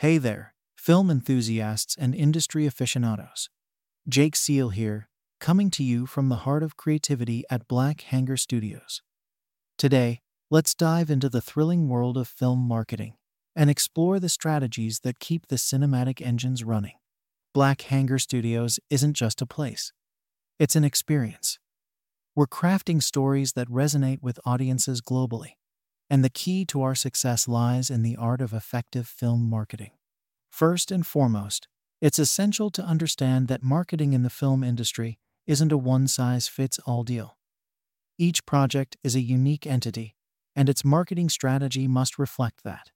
Hey there, film enthusiasts and industry aficionados. Jake Seal here, coming to you from the heart of creativity at Black Hangar Studios. Today, let's dive into the thrilling world of film marketing and explore the strategies that keep the cinematic engines running. Black Hangar Studios isn't just a place, it's an experience. We're crafting stories that resonate with audiences globally and the key to our success lies in the art of effective film marketing. First and foremost, it's essential to understand that marketing in the film industry isn't a one size fits all deal. Each project is a unique entity, and its marketing strategy must reflect that.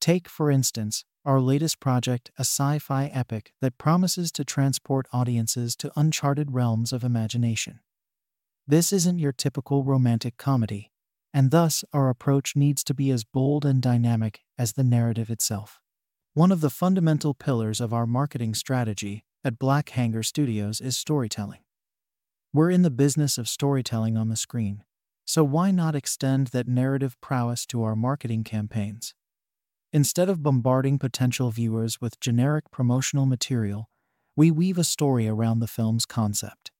Take, for instance, our latest project, a sci fi epic that promises to transport audiences to uncharted realms of imagination. This isn't your typical romantic comedy, and thus our approach needs to be as bold and dynamic as the narrative itself. One of the fundamental pillars of our marketing strategy at Black Hangar Studios is storytelling. We're in the business of storytelling on the screen, so why not extend that narrative prowess to our marketing campaigns? Instead of bombarding potential viewers with generic promotional material, we weave a story around the film's concept.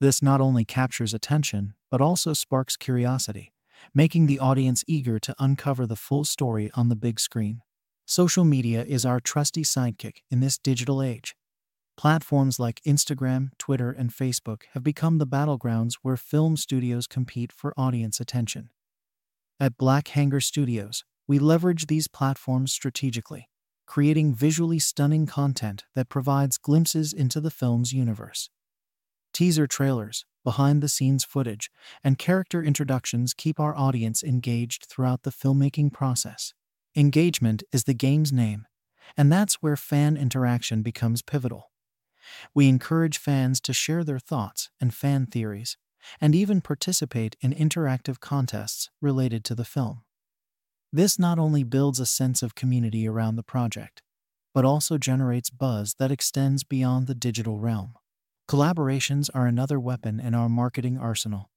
This not only captures attention, but also sparks curiosity making the audience eager to uncover the full story on the big screen. Social media is our trusty sidekick in this digital age. Platforms like Instagram, Twitter, and Facebook have become the battlegrounds where film studios compete for audience attention. At Black Hangar Studios, we leverage these platforms strategically, creating visually stunning content that provides glimpses into the film's universe. Teaser trailers, behind the scenes footage, and character introductions keep our audience engaged throughout the filmmaking process. Engagement is the game's name, and that's where fan interaction becomes pivotal. We encourage fans to share their thoughts and fan theories, and even participate in interactive contests related to the film. This not only builds a sense of community around the project, but also generates buzz that extends beyond the digital realm. Collaborations are another weapon in our marketing arsenal.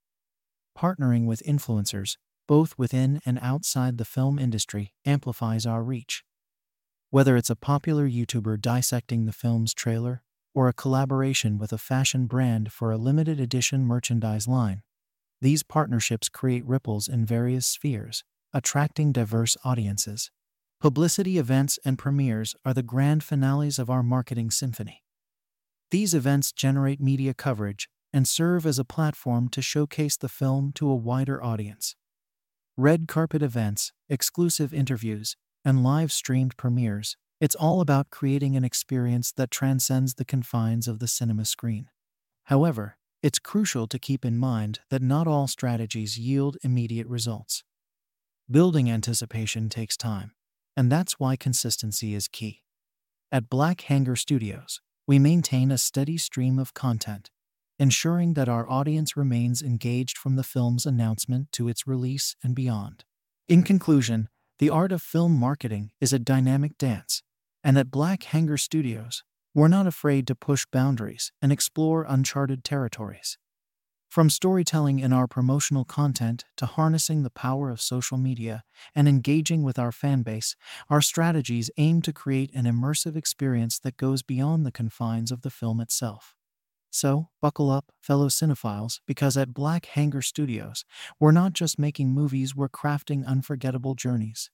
Partnering with influencers, both within and outside the film industry, amplifies our reach. Whether it's a popular YouTuber dissecting the film's trailer or a collaboration with a fashion brand for a limited edition merchandise line, these partnerships create ripples in various spheres, attracting diverse audiences. Publicity events and premieres are the grand finales of our marketing symphony. These events generate media coverage and serve as a platform to showcase the film to a wider audience. Red carpet events, exclusive interviews, and live streamed premieres, it's all about creating an experience that transcends the confines of the cinema screen. However, it's crucial to keep in mind that not all strategies yield immediate results. Building anticipation takes time, and that's why consistency is key. At Black Hangar Studios, we maintain a steady stream of content, ensuring that our audience remains engaged from the film's announcement to its release and beyond. In conclusion, the art of film marketing is a dynamic dance, and at Black Hangar Studios, we're not afraid to push boundaries and explore uncharted territories. From storytelling in our promotional content to harnessing the power of social media and engaging with our fanbase, our strategies aim to create an immersive experience that goes beyond the confines of the film itself. So, buckle up, fellow cinephiles, because at Black Hangar Studios, we're not just making movies, we're crafting unforgettable journeys.